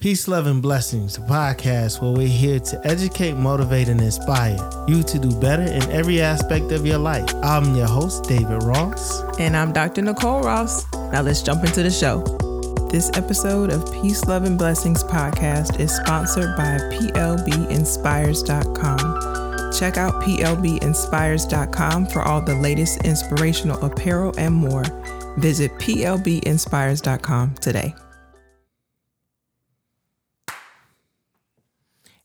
Peace, love, and blessings, a podcast where we're here to educate, motivate, and inspire you to do better in every aspect of your life. I'm your host, David Ross. And I'm Dr. Nicole Ross. Now let's jump into the show. This episode of Peace, Love, and Blessings podcast is sponsored by PLBinspires.com. Check out PLBinspires.com for all the latest inspirational apparel and more. Visit PLBinspires.com today.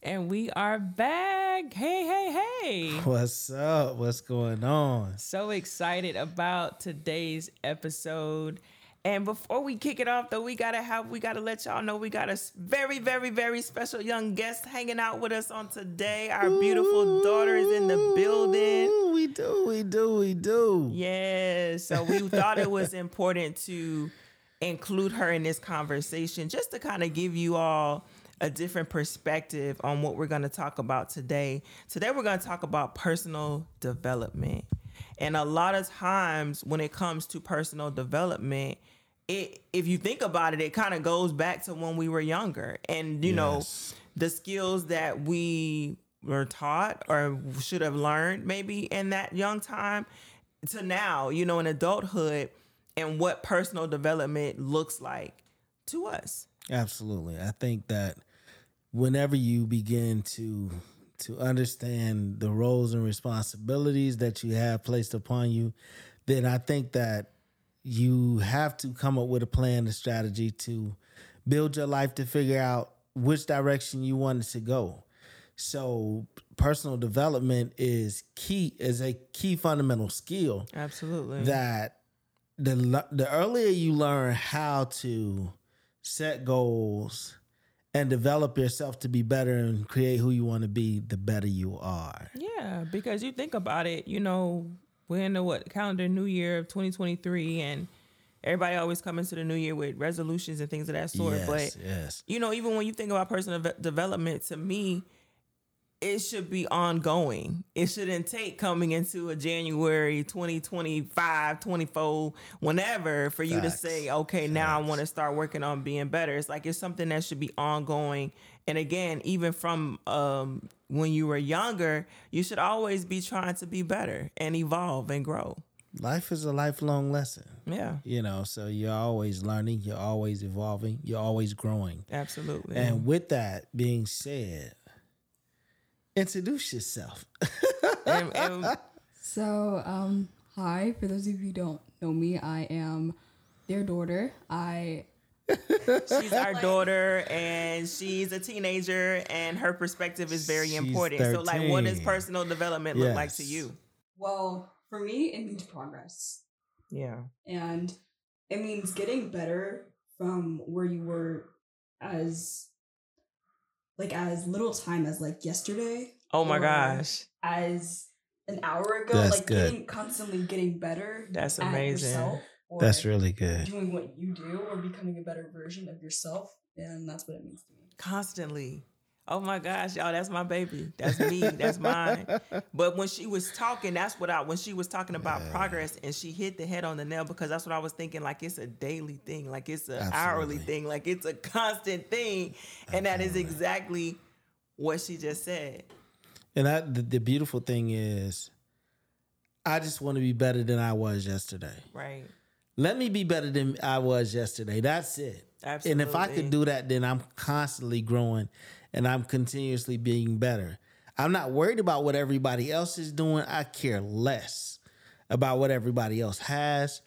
And we are back. Hey, hey, hey. What's up? What's going on? So excited about today's episode. And before we kick it off, though, we gotta have we gotta let y'all know we got a very, very, very special young guest hanging out with us on today. Our beautiful daughter is in the building. We do, we do, we do. Yeah, so we thought it was important to include her in this conversation just to kind of give you all a different perspective on what we're going to talk about today. Today, we're going to talk about personal development. And a lot of times, when it comes to personal development, it if you think about it, it kind of goes back to when we were younger, and you yes. know, the skills that we were taught or should have learned maybe in that young time to now, you know, in adulthood, and what personal development looks like to us. Absolutely. I think that whenever you begin to to understand the roles and responsibilities that you have placed upon you, then I think that you have to come up with a plan, a strategy to build your life to figure out which direction you wanted to go. So personal development is key is a key fundamental skill. Absolutely. That the the earlier you learn how to set goals and develop yourself to be better and create who you want to be, the better you are. Yeah, because you think about it, you know, we're in the what calendar new year of 2023 and everybody always comes into the new year with resolutions and things of that sort. Yes, but yes. you know, even when you think about personal development, to me, it should be ongoing. It shouldn't take coming into a January 2025, 24, whenever for you Facts. to say, okay, Facts. now I want to start working on being better. It's like it's something that should be ongoing. And again, even from um, when you were younger, you should always be trying to be better and evolve and grow. Life is a lifelong lesson. Yeah. You know, so you're always learning, you're always evolving, you're always growing. Absolutely. And with that being said, introduce yourself. and, and so, um, hi. For those of you who don't know me, I am their daughter. I. she's our like, daughter, and she's a teenager, and her perspective is very important. 13. So, like, what does personal development yes. look like to you? Well, for me, it means progress. Yeah, and it means getting better from where you were as like as little time as like yesterday. Oh my gosh. As an hour ago, That's like good. getting constantly getting better. That's amazing. That's really good. Doing what you do or becoming a better version of yourself. And that's what it means to me. Constantly. Oh my gosh, y'all, that's my baby. That's me. That's mine. But when she was talking, that's what I when she was talking about yeah. progress and she hit the head on the nail because that's what I was thinking. Like it's a daily thing, like it's an hourly thing, like it's a constant thing. And Absolutely. that is exactly what she just said. And I, the, the beautiful thing is I just want to be better than I was yesterday. Right. Let me be better than I was yesterday. That's it. Absolutely. And if I could do that, then I'm constantly growing and I'm continuously being better. I'm not worried about what everybody else is doing. I care less about what everybody else has.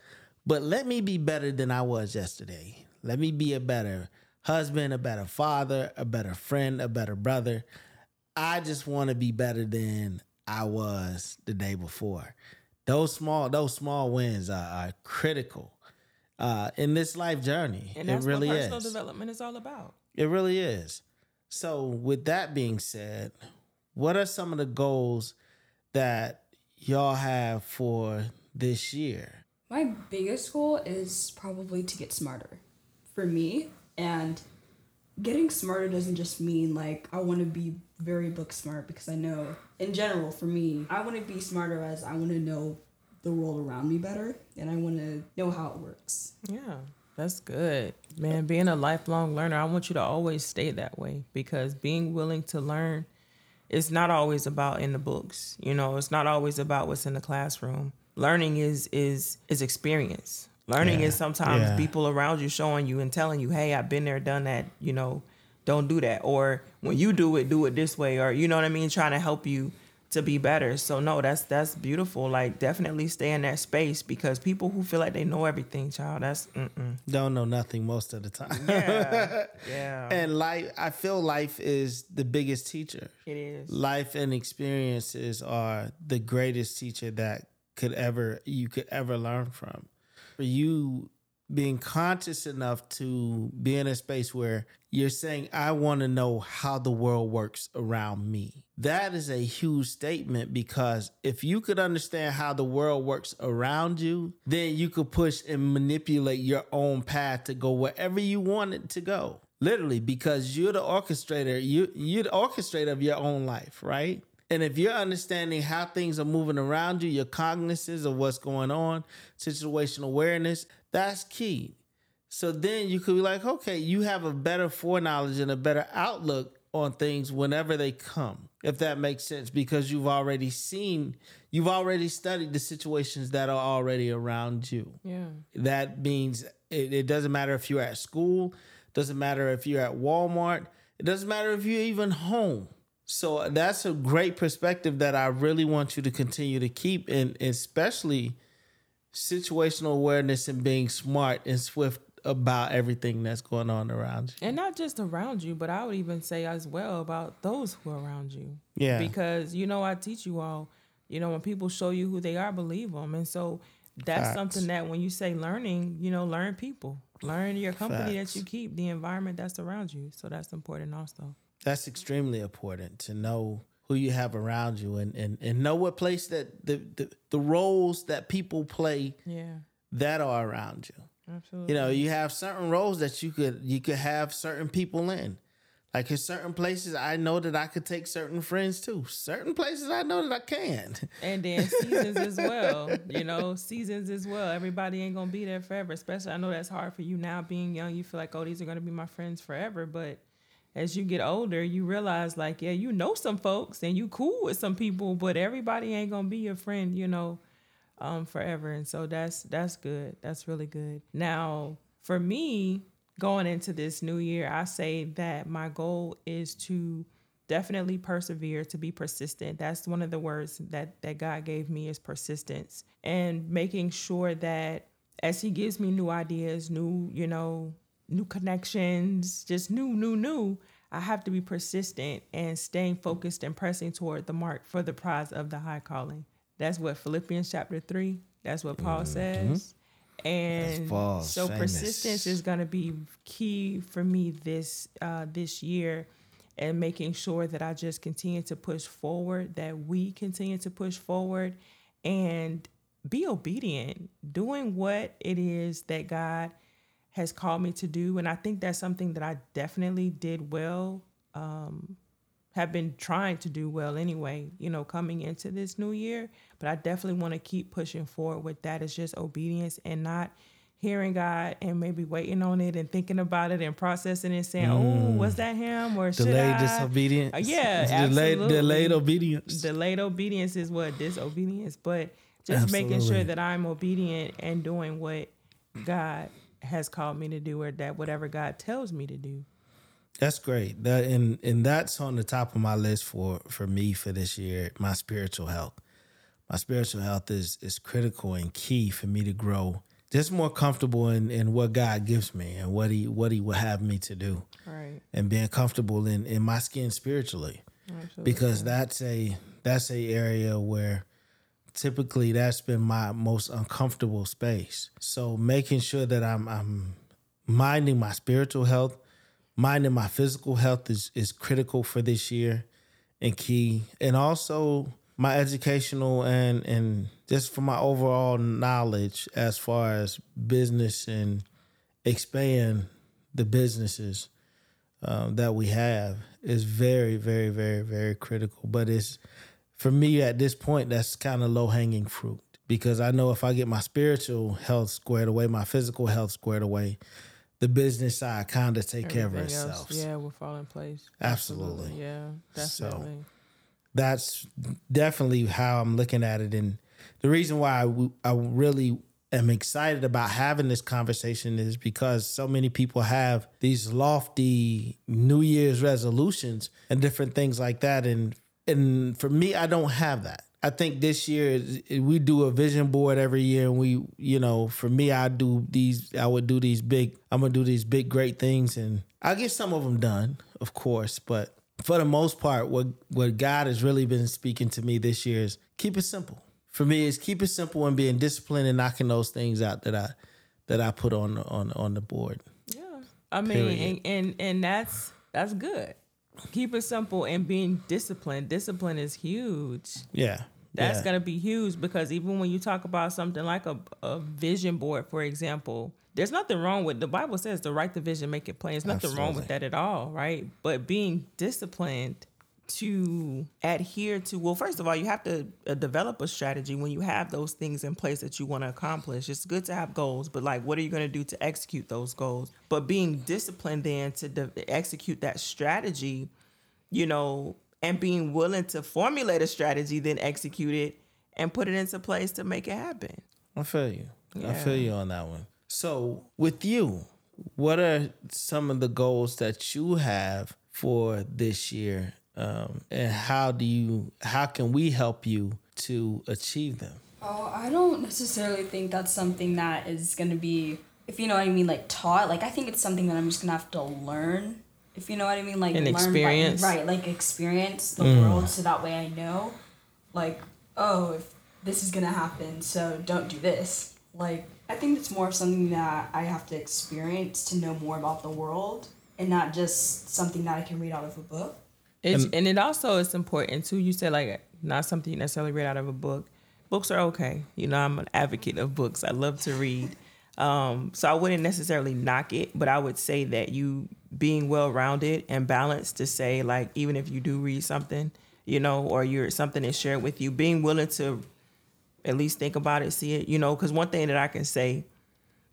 But let me be better than I was yesterday. Let me be a better husband, a better father, a better friend, a better brother. I just want to be better than I was the day before. Those small, those small wins are, are critical uh, in this life journey. And that's it really what personal is. development is all about. It really is. So, with that being said, what are some of the goals that y'all have for this year? My biggest goal is probably to get smarter for me. And getting smarter doesn't just mean like I want to be very book smart because I know in general for me, I want to be smarter as I want to know the world around me better and I want to know how it works. Yeah. That's good. Man, being a lifelong learner, I want you to always stay that way because being willing to learn it's not always about in the books. You know, it's not always about what's in the classroom. Learning is is is experience. Learning Yeah. is sometimes Yeah. people around you showing you and telling you, "Hey, I've been there, done that." You know, don't do that. Or when you do it, do it this way. Or you know what I mean, trying to help you to be better. So no, that's that's beautiful. Like definitely stay in that space because people who feel like they know everything, child, that's mm-mm. Don't know nothing most of the time. yeah, yeah. and life, I feel life is the biggest teacher. It is. Life and experiences are the greatest teacher that could ever you could ever learn from. For you being conscious enough to be in a space where you're saying, I want to know how the world works around me. That is a huge statement because if you could understand how the world works around you, then you could push and manipulate your own path to go wherever you want it to go. Literally, because you're the orchestrator, you you're the orchestrator of your own life, right? And if you're understanding how things are moving around you, your cognizance of what's going on, situational awareness, that's key. So then you could be like, okay, you have a better foreknowledge and a better outlook on things whenever they come, if that makes sense, because you've already seen, you've already studied the situations that are already around you. Yeah. That means it, it doesn't matter if you're at school, doesn't matter if you're at Walmart, it doesn't matter if you're even home. So that's a great perspective that I really want you to continue to keep, and especially situational awareness and being smart and swift about everything that's going on around you. And not just around you, but I would even say as well about those who are around you. Yeah. Because, you know, I teach you all, you know, when people show you who they are, believe them. And so that's Facts. something that when you say learning, you know, learn people, learn your company Facts. that you keep, the environment that's around you. So that's important also. That's extremely important to know who you have around you and, and, and know what place that the, the, the roles that people play Yeah, that are around you. absolutely. You know, you have certain roles that you could you could have certain people in. Like in certain places, I know that I could take certain friends to. Certain places, I know that I can. And then seasons as well, you know, seasons as well. Everybody ain't gonna be there forever. Especially, I know that's hard for you now being young. You feel like, oh, these are gonna be my friends forever. But as you get older, you realize, like, yeah, you know some folks and you cool with some people, but everybody ain't gonna be your friend, you know, um, forever. And so that's that's good. That's really good. Now, for me, going into this new year, I say that my goal is to definitely persevere to be persistent that's one of the words that that god gave me is persistence and making sure that as he gives me new ideas new you know new connections just new new new i have to be persistent and staying focused and pressing toward the mark for the prize of the high calling. That's what philippians chapter 3 that's what paul says. And so famous. persistence is going to be key for me this uh, this year and making sure that I just continue to push forward, that we continue to push forward and be obedient, doing what it is that God has called me to do. And I think that's something that I definitely did well, um, have been trying to do well anyway, you know, coming into this new year. But I definitely want to keep pushing forward with that. It's just obedience and not hearing God and maybe waiting on it and thinking about it and processing it, saying, "Oh, was that him?" Or should Delayed I? disobedience. Uh, yeah, absolutely. delayed obedience. Delayed obedience is what disobedience, but just making sure that I'm obedient and doing what God has called me to do, or that whatever God tells me to do. That's great. That and and that's on the top of my list for for me for this year. My spiritual health. My spiritual health is is critical and key for me to grow. Just more comfortable in, in what God gives me and what he what he will have me to do. Right. And being comfortable in, in my skin spiritually. Because that's a that's a area where typically that's been my most uncomfortable space. So making sure that I'm I'm minding my spiritual health, minding my physical health is is critical for this year and key. And also my educational and and just for my overall knowledge as far as business and expand the businesses um, that we have is very, very, very, very critical. But it's for me at this point, that's kind of low hanging fruit because I know if I get my spiritual health squared away, my physical health squared away, the business side kind of take care of itself. else, yeah, will fall in place. Absolutely. Yeah, So- That's definitely how I'm looking at it, and the reason why I, w- I really am excited about having this conversation is because so many people have these lofty New Year's resolutions and different things like that, and and for me, I don't have that. I think this year is- we do a vision board every year, and we, you know, for me, I do these. I would do these big. I'm gonna do these big, great things, and I get some of them done, of course. But for the most part, what what God has really been speaking to me this year is keep it simple. For me, is keep it simple and being disciplined and knocking those things out that I that I put on on on the board. Yeah, I mean, Period. and, and and that's that's good. Keep it simple and being disciplined. Discipline is huge. Yeah, That's yeah. gonna be huge because even when you talk about something like a, a vision board, for example, there's nothing wrong with the Bible says to write the vision, make it plain. There's nothing wrong with that at all, right? But being disciplined to adhere to well first of all you have to uh, develop a strategy when you have those things in place that you want to accomplish it's good to have goals but like what are you going to do to execute those goals but being disciplined then to de- execute that strategy you know, and being willing to formulate a strategy, then execute it and put it into place to make it happen. I feel you. I Yeah. feel you on that one. So, with you, what are some of the goals that you have for this year, um, and how do you? How can we help you to achieve them? Oh, I don't necessarily think that's something that is gonna be, if you know what I mean, like taught. Like I think it's something that I'm just gonna have to learn. If you know what I mean, like And learn by- experience. right? Like experience the Mm. world, so that way I know, like, oh, if this is gonna happen, so don't do this. Like I think it's more of something that I have to experience to know more about the world, and not just something that I can read out of a book. It's, And- and, it also is important too. You said like not something you necessarily read out of a book. Books are okay. You know, I'm an advocate of books. I love to read. Um, so I wouldn't necessarily knock it, but I would say that you being well rounded and balanced to say like even if you do read something, you know, or you're something is shared with you, being willing to at least think about it, see it, you know, because one thing that I can say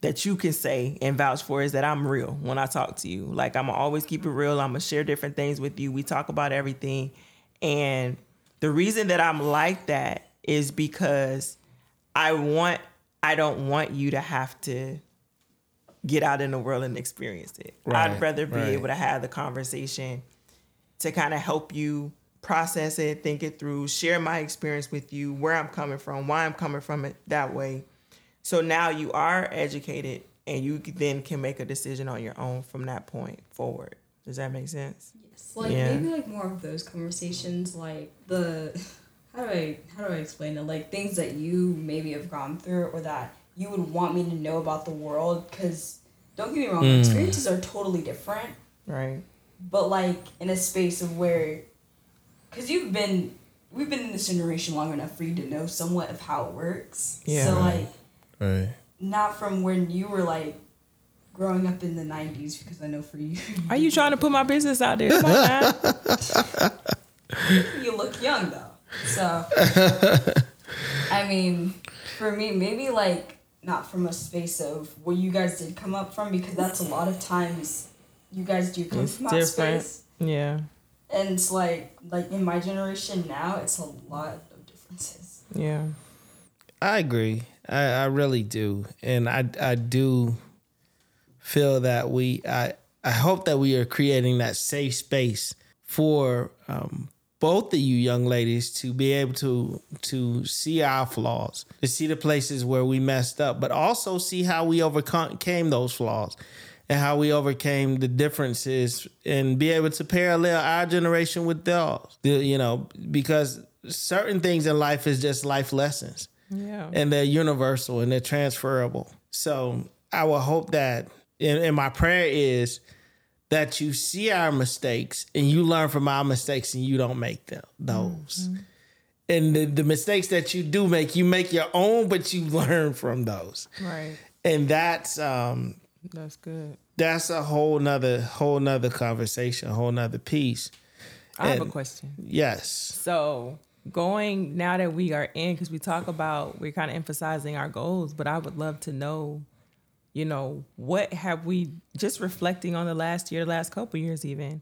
that you can say and vouch for is that I'm real when I talk to you. Like I'm always keep it real. I'm gonna share different things with you. We talk about everything. And the reason that I'm like that is because I want I don't want you to have to get out in the world and experience it. Right, I'd rather be right. able to have the conversation to kind of help you process it, think it through, share my experience with you, where I'm coming from, why I'm coming from it that way. So now you are educated and you then can make a decision on your own from that point forward. Does that make sense? Yes. Like Yeah. maybe like more of those conversations, like the how do I how do I explain it? Like things that you maybe have gone through or that you would want me to know about the world. Because don't get me wrong, Mm. experiences are totally different. Right. But like in a space of where, because you've been we've been in this generation long enough for you to know somewhat of how it works. Yeah. So like Right. not from when you were like growing up in the '90s, because I know for you. Are you trying to put my business out there? Come on you look young though. So I mean, for me, maybe like not from a space of where you guys did come up from, because that's a lot of times you guys do come It's from that different. space. Yeah. And it's like like in my generation now, it's a lot of differences. Yeah. I agree. I, I really do, and I I do feel that we I I hope that we are creating that safe space for um, both of you young ladies to be able to to see our flaws, to see the places where we messed up, but also see how we overcame those flaws and how we overcame the differences and be able to parallel our generation with theirs. You know, because certain things in life is just life lessons Yeah. and they're universal and they're transferable. So I will hope that, and, and my prayer is that you see our mistakes and you learn from our mistakes and you don't make them those. And the, the mistakes that you do make, you make your own, but you learn from those. Right. And that's um That's good. that's a whole nother whole nother conversation, a whole nother piece. I have a question. Yes. So going now that we are in, because we talk about we're kind of emphasizing our goals, but I would love to know, you know, what have we just reflecting on the last year, last couple years, even.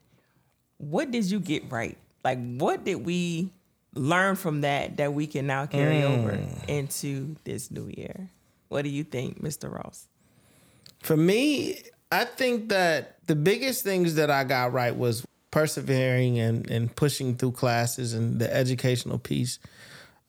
What did you get right? Like, what did we learn from that that we can now carry mm. over into this new year? What do you think, Mr. Ross? For me, I think that the biggest things that I got right was persevering and, and pushing through classes and the educational piece.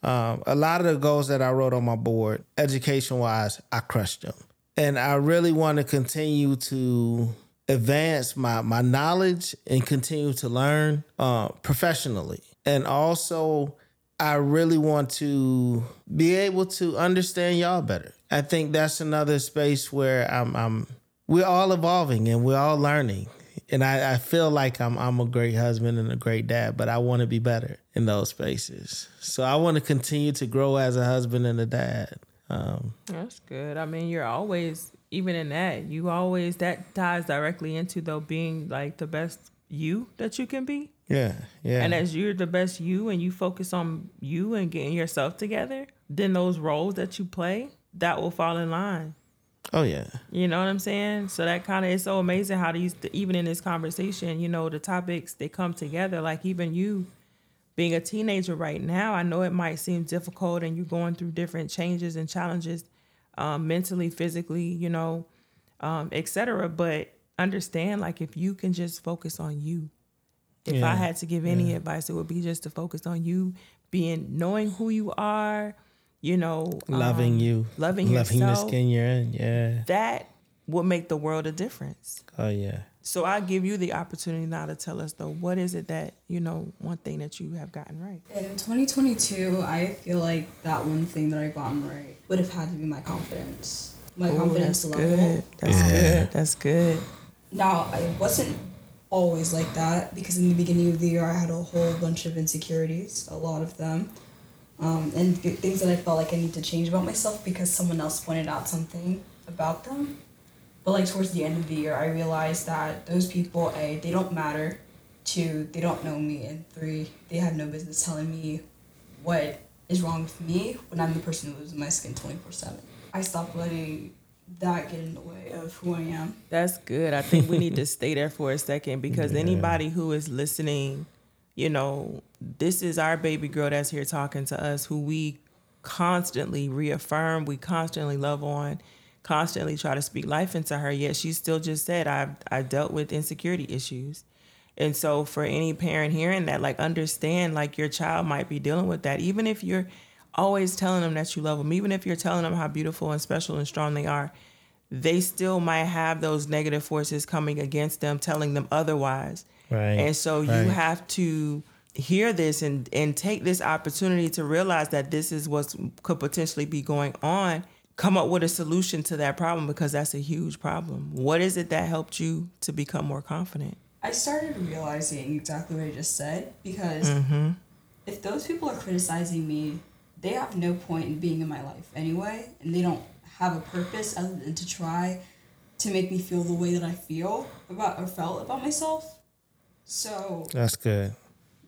Um, a lot of the goals that I wrote on my board, education wise, I crushed them. And I really want to continue to advance my, my knowledge and continue to learn uh, professionally. And also, I really want to be able to understand y'all better. I think that's another space where I'm, I'm we're all evolving and we're all learning and I, I feel like I'm I'm a great husband and a great dad, but I want to be better in those spaces. So I want to continue to grow as a husband and a dad. Um, That's good. I mean, you're always even in that. You always that ties directly into though being like the best you that you can be. Yeah, yeah. And as you're the best you, and you focus on you and getting yourself together, then those roles that you play that will fall in line. Oh yeah. You know what I'm saying? So that kind of is so amazing how these even in this conversation, you know, the topics they come together. Like even you being a teenager right now, I know it might seem difficult and you're going through different changes and challenges um, mentally, physically, you know, um, etc. But understand like if you can just focus on you. If yeah. I had to give any yeah. advice, it would be just to focus on you being knowing who you are, you know, loving um, you, loving, loving yourself, the skin you're in. Yeah, that would make the world a difference. Oh yeah. So I give you the opportunity now to tell us though, what is it that you know, one thing that you have gotten right? In 2022, I feel like that one thing that I gotten right would have had to be my confidence. My Ooh, confidence that's level. Good. That's yeah. good. That's good. Now I wasn't always like that because in the beginning of the year I had a whole bunch of insecurities, a lot of them um, and things that I felt like I need to change about myself because someone else pointed out something about them. But like towards the end of the year, I realized that those people, a they don't matter. Two, they don't know me, and three, they have no business telling me what is wrong with me when I'm the person who lives in my skin twenty four seven. I stopped letting that get in the way of who I am. That's good. I think we need to stay there for a second because yeah. anybody who is listening you know, this is our baby girl that's here talking to us who we constantly reaffirm, we constantly love on, constantly try to speak life into her. Yet she still just said, I've, I've dealt with insecurity issues. And so for any parent hearing that, like understand like your child might be dealing with that, even if you're always telling them that you love them, even if you're telling them how beautiful and special and strong they are, they still might have those negative forces coming against them, telling them otherwise. Right. And so right. you have to hear this and and take this opportunity to realize that this is what could potentially be going on come up with a solution to that problem because that's a huge problem what is it that helped you to become more confident i started realizing exactly what i just said because mm-hmm. if those people are criticizing me they have no point in being in my life anyway and they don't have a purpose other than to try to make me feel the way that i feel about or felt about myself so that's good.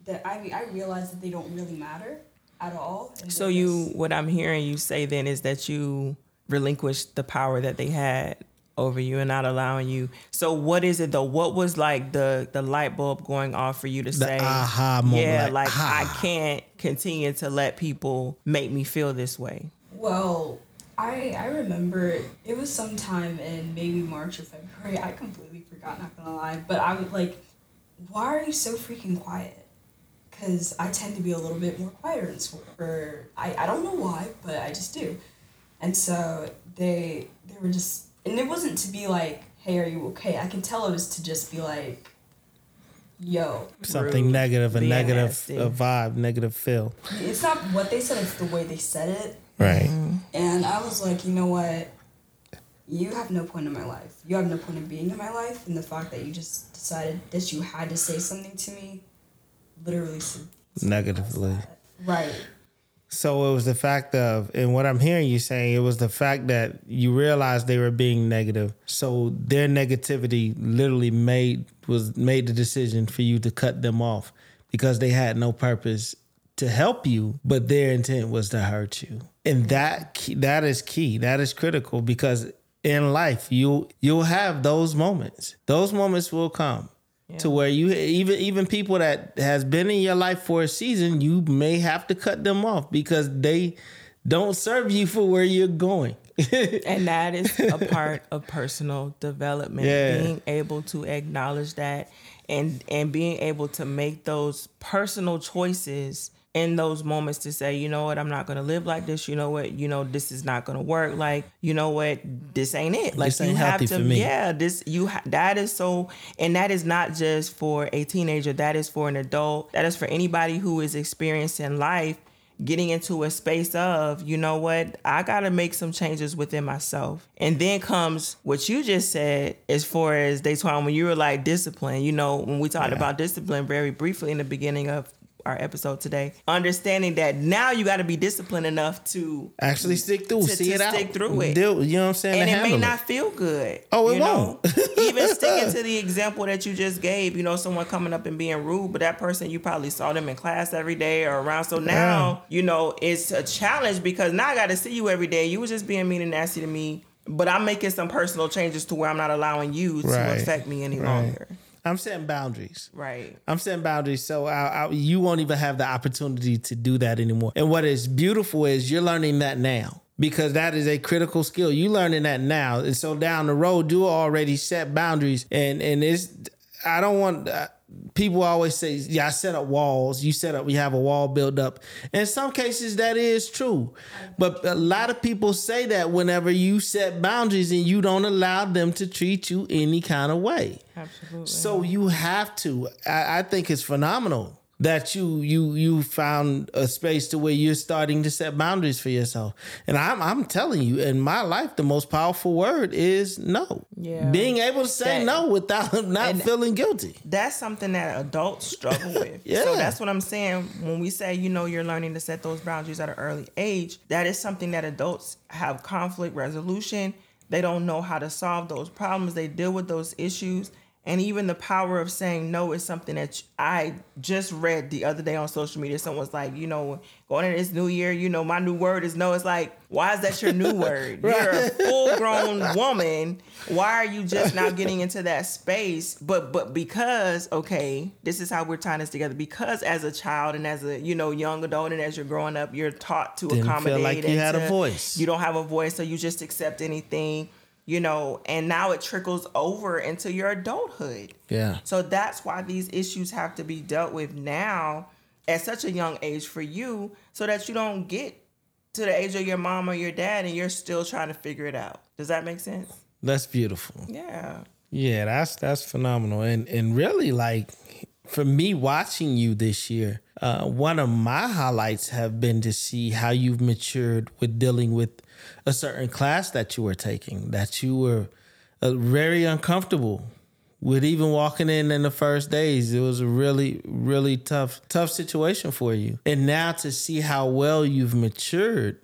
That I mean, I realize that they don't really matter at all. So you, what I'm hearing you say then is that you relinquished the power that they had over you and not allowing you. So what is it though? What was like the the light bulb going off for you to the say, aha moment, yeah, like, like I ah. can't continue to let people make me feel this way. Well, I I remember it was sometime in maybe March or February. I completely forgot, not gonna lie, but I would like why are you so freaking quiet? Because I tend to be a little bit more quieter in school. For I, I don't know why, but I just do. And so they they were just and it wasn't to be like, hey, are you okay? I can tell it was to just be like, yo. Something rude, negative, a negative a vibe, negative feel. It's not what they said, it's the way they said it. Right. Mm-hmm. And I was like, you know what? You have no point in my life. You have no point in being in my life, and the fact that you just decided that you had to say something to me, literally negatively. Right. So it was the fact of, and what I'm hearing you saying, it was the fact that you realized they were being negative. So their negativity literally made was made the decision for you to cut them off because they had no purpose to help you, but their intent was to hurt you. And that that is key. That is critical because in life you you'll have those moments. Those moments will come to where you even even people that has been in your life for a season, you may have to cut them off because they don't serve you for where you're going. and that is a part of personal development Yeah. being able to acknowledge that and and being able to make those personal choices in those moments to say you know what? I'm not to live like this. You know what? You know this is not to work. Like you know what? This ain't it. Like This you have to yeah this you ha- that is so and that is not just for a teenager. That is for an adult. That is for anybody who is experiencing life getting into a space of, you know what, I got to make some changes within myself. And then comes what you just said as far as Daytona, when you were like discipline, you know, when we talked about discipline very briefly in the beginning of our episode today, understanding that now you got to be disciplined enough to, Actually stick through, To- see to it out. stick through it. Deal- you know what I'm saying? and it may handle not feel good. Oh, it you know? won't. Even sticking to the example that you just gave, you know, someone coming up and being rude, but that person you probably saw them in class every day or around. So now, you know, it's a challenge because now I got to see you every day. You were just being mean and nasty to me, but I'm making some personal changes to where I'm not allowing you to Right. affect me any Right. longer. I'm setting boundaries. Right. I'm setting boundaries, so I, I, you won't even have the opportunity to do that anymore. And what is beautiful is you're learning that now because that is a critical skill. You learning that now, and so down the road you already set boundaries, and and it's I don't want. People always say, "Yeah, I set up walls. You set up. You have a wall built up." In some cases, that is true, but a lot of people say that whenever you set boundaries and you don't allow them to treat you any kind of way. Absolutely. So you have to. I, I think it's phenomenal that you you you found a space to where you're starting to set boundaries for yourself. And I'm I'm telling you, in my life, the most powerful word is no. Yeah. Being able to say That- no without not feeling guilty. that's something that adults struggle with. Yeah. So that's what I'm saying. When we say, you know, you're learning to set those boundaries at an early age, that is something that adults have conflict resolution. They don't know how to solve those problems. They deal with those issues. And even the power of saying no is something that I just read the other day on social media. Someone's like, you know, going into this new year, you know, my new word is no. It's like, why is that your new word? You're a full grown woman. Why are you just now getting into that space? But but because, okay, this is how we're tying this together. Because as a child and as a, you know, young adult and as you're growing up, you're taught to Didn't feel accommodate. like you had a voice. You don't have a voice, so you just accept anything, you know, and now it trickles over into your adulthood. Yeah. So that's why these issues have to be dealt with now at such a young age for you so that you don't get to the age of your mom or your dad and you're still trying to figure it out. Does that make sense? That's beautiful. Yeah. Yeah, that's that's phenomenal. And and really like for me watching you this year, uh, one of my highlights have been to see how you've matured with dealing with a certain class that you were taking, that you were uh, very uncomfortable with even walking in in the first days. It was a really really tough tough situation for you. And now to see how well you've matured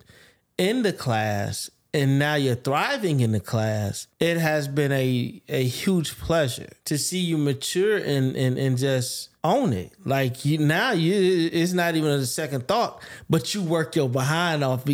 in the class and now you're thriving in the class, it has been a a huge pleasure to see you mature and and, and just own it. Like you now you it's not even a second thought, but you work your behind off.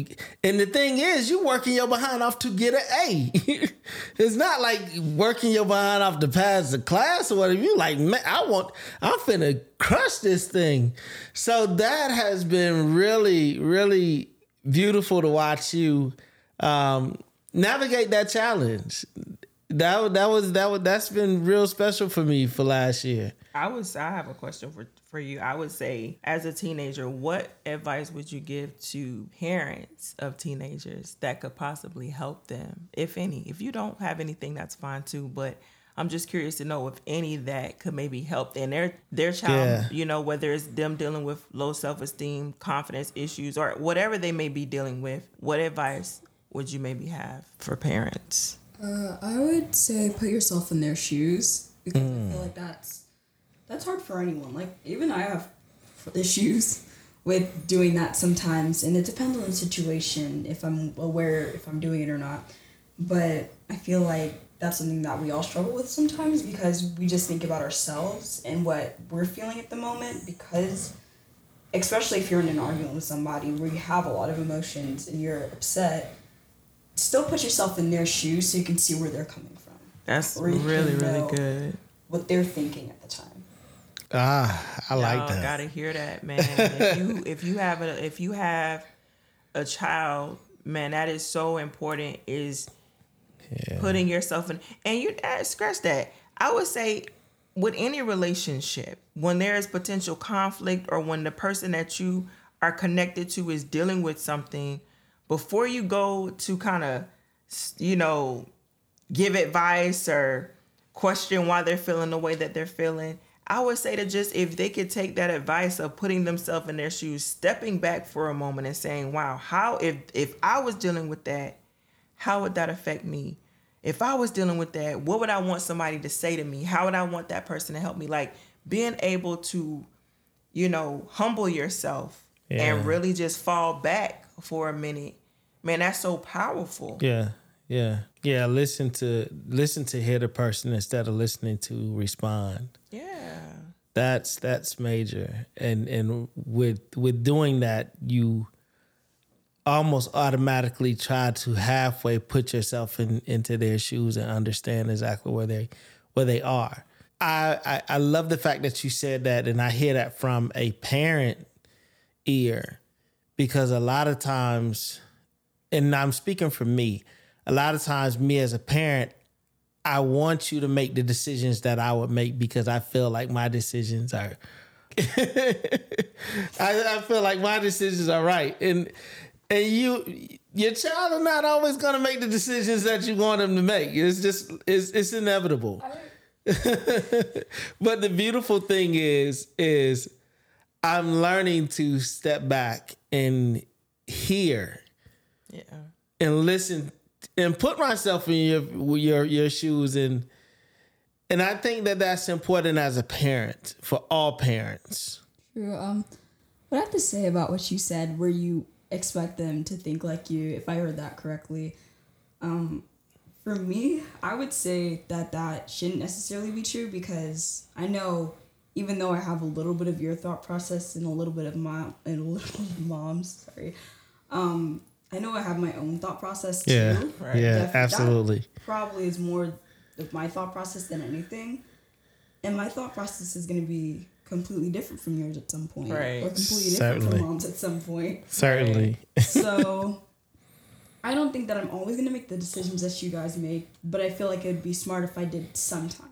And the thing is, you working your behind off to get an A. it's not like working your behind off to pass the class or whatever. You like, man, I want I'm finna crush this thing. So that has been really, really beautiful to watch you um, navigate that challenge. That that was that was that's been real special for me for last year. I was I have a question for for you. I would say as a teenager, what advice would you give to parents of teenagers that could possibly help them, if any? If you don't have anything, that's fine too, but I'm just curious to know if any that could maybe help in their their child, Yeah. you know, whether it's them dealing with low self-esteem, confidence issues or whatever they may be dealing with. What advice would you maybe have for parents? Uh, I would say put yourself in their shoes because I feel like that's that's hard for anyone. Like even I have issues with doing that sometimes, and it depends on the situation if I'm aware if I'm doing it or not. But I feel like that's something that we all struggle with sometimes because we just think about ourselves and what we're feeling at the moment because especially if you're in an argument with somebody where you have a lot of emotions and you're upset, still put yourself in their shoes so you can see where they're coming from, That's really, really good. what they're thinking at the time. Ah, I like Y'all that. Gotta hear that, man. if you if you have a if you have a child, man, that is so important. Is putting yourself in, and you uh, scratch that. I would say with any relationship, when there is potential conflict or when the person that you are connected to is dealing with something, before you go to kind of, you know, give advice or question why they're feeling the way that they're feeling. I would say to just if they could take that advice of putting themselves in their shoes, stepping back for a moment and saying, "Wow, how if if I was dealing with that, how would that affect me? If I was dealing with that, what would I want somebody to say to me? How would I want that person to help me? Like being able to, you know, humble yourself Yeah. and really just fall back for a minute. Man, that's so powerful. Yeah, yeah, yeah. Listen to listen to hear the person instead of listening to respond. Yeah. That's that's major, and and with with doing that, you almost automatically try to halfway put yourself in into their shoes and understand exactly where they where they are. I, I I love the fact that you said that, and I hear that from a parent ear, because a lot of times, and I'm speaking for me, a lot of times, me as a parent, I want you to make the decisions that I would make because I feel like my decisions are. I, I feel like my decisions are right, and and you, your child are not always going to make the decisions that you want them to make. It's just it's it's inevitable. but the beautiful thing is is I'm learning to step back and hear. And listen and put myself in your your your shoes and and I think that that's important as a parent for all parents. True. Um, what I have to say about what you said, where you expect them to think like you, if I heard that correctly, um, for me, I would say that that shouldn't necessarily be true because I know, even though I have a little bit of your thought process and a little bit of mom and a little of mom's, sorry, um, I know I have my own thought process too. Yeah, Right. yeah, Def- that absolutely. probably is more of my thought process than anything. And my thought process is going to be completely different from yours at some point. Right. Or completely different Certainly. from mom's at some point. Certainly. So I don't think that I'm always going to make the decisions that you guys make, but I feel like it'd be smart if I did sometimes.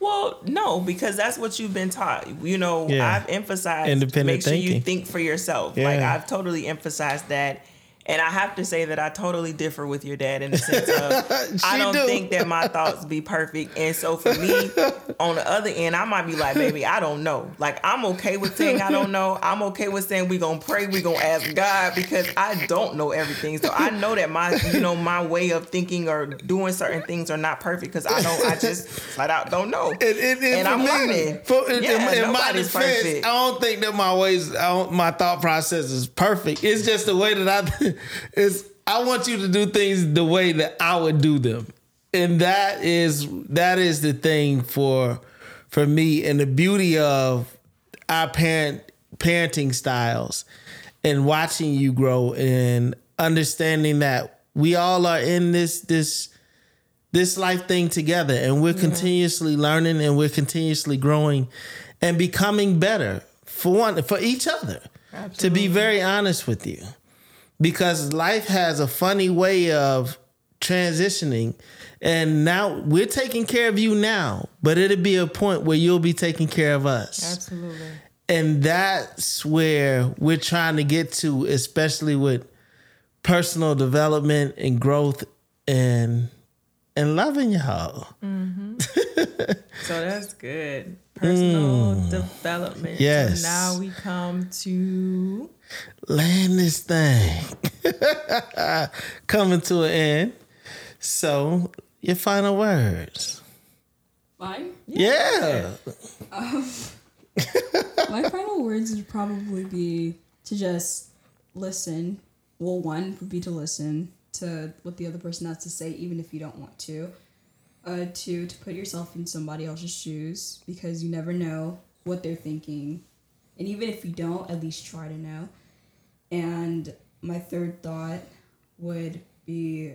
Well, no, because that's what you've been taught. You know, Yeah. I've emphasized Independent make sure you think for yourself. Like I've totally emphasized that. And I have to say that I totally differ with your dad in the sense of I don't do. think that my thoughts be perfect. And so for me, on the other end, I might be like, baby, I don't know. Like I'm okay with saying I don't know. I'm okay with saying we gonna pray, we gonna ask God because I don't know everything. So I know that my you know my way of thinking or doing certain things are not perfect because I don't. I just flat out don't know. And, and, and, And for I'm me, learning. For, Yeah, in, in my defense, perfect. I don't think that my ways, I don't, my thought process is perfect. It's just the way that I, it's. I want you to do things the way that I would do them, and that is that is the thing for for me. And the beauty of our parent parenting styles and watching you grow and understanding that we all are in this this this life thing together and we're continuously learning and we're continuously growing and becoming better for one for each other to be very honest with you because life has a funny way of transitioning and now we're taking care of you now but it'll be a point where you'll be taking care of us Absolutely. and that's where we're trying to get to especially with personal development and growth and and loving y'all mm-hmm. So that's good. Personal hmm. development. So Yes. now we come to land this thing coming to an end so your final words Mine? yeah, um, My final words would probably be to just listen. Well, one would be to listen to what the other person has to say, even if you don't want to. Uh, two, to put yourself in somebody else's shoes because you never know what they're thinking And even if you don't, at least try to know. And my third thought would be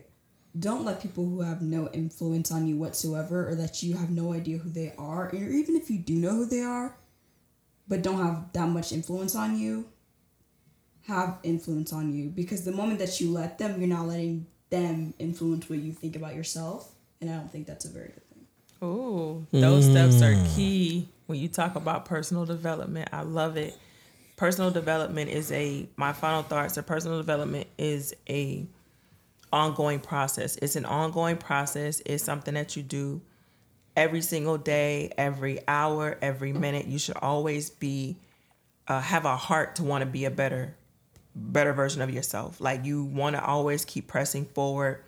don't let people who have no influence on you whatsoever or that you have no idea who they are, or even if you do know who they are, but don't have that much influence on you, have influence on you. Because the moment that you let them, you're not letting them influence what you think about yourself. And I don't think that's a very good thing. Oh, those steps are key when you talk about personal development. I love it. Personal development is a my final thoughts. are personal development is a ongoing process. It's an ongoing process. It's something that you do every single day, every hour, every minute. You should always be uh, have a heart to want to be a better better version of yourself. Like you want to always keep pressing forward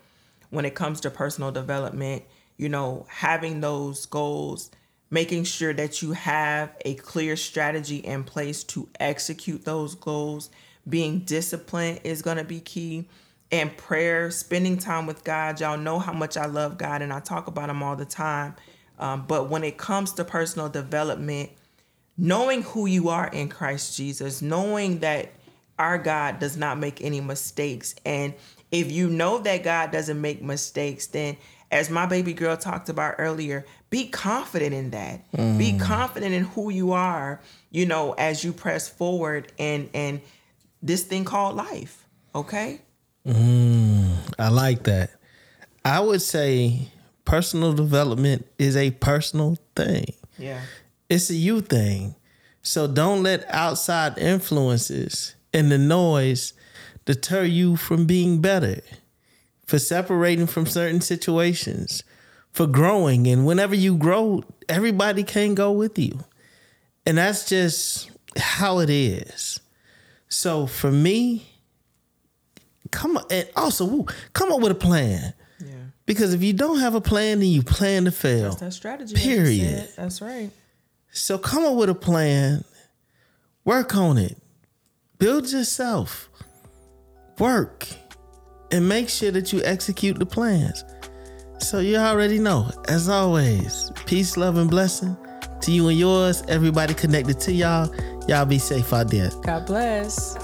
when it comes to personal development, you know, having those goals, making sure that you have a clear strategy in place to execute those goals, being disciplined is going to be key. And prayer, spending time with God. Y'all know how much I love God and I talk about Him all the time. Um, but when it comes to personal development, knowing who you are in Christ Jesus, knowing that our God does not make any mistakes. And if you know that God doesn't make mistakes, then as my baby girl talked about earlier, be confident in that. Mm. Be confident in who you are, you know, as you press forward and and this thing called life. Okay? Mm, I like that. I would say personal development is a personal thing. Yeah. It's a you thing. So don't let outside influences and the noise deter you from being better, for separating from certain situations, for growing. And whenever you grow, everybody can go with you. And that's just how it is. So for me, come on, and also woo, come up with a plan. Yeah. Because if you don't have a plan, then you plan to fail. That's that strategy. Period. That's right. So come up with a plan, work on it, build yourself, work, and make sure that you execute the plans. So you already know, as always, peace, love, and blessing to you and yours. Everybody connected to y'all. Y'all be safe out there. God bless.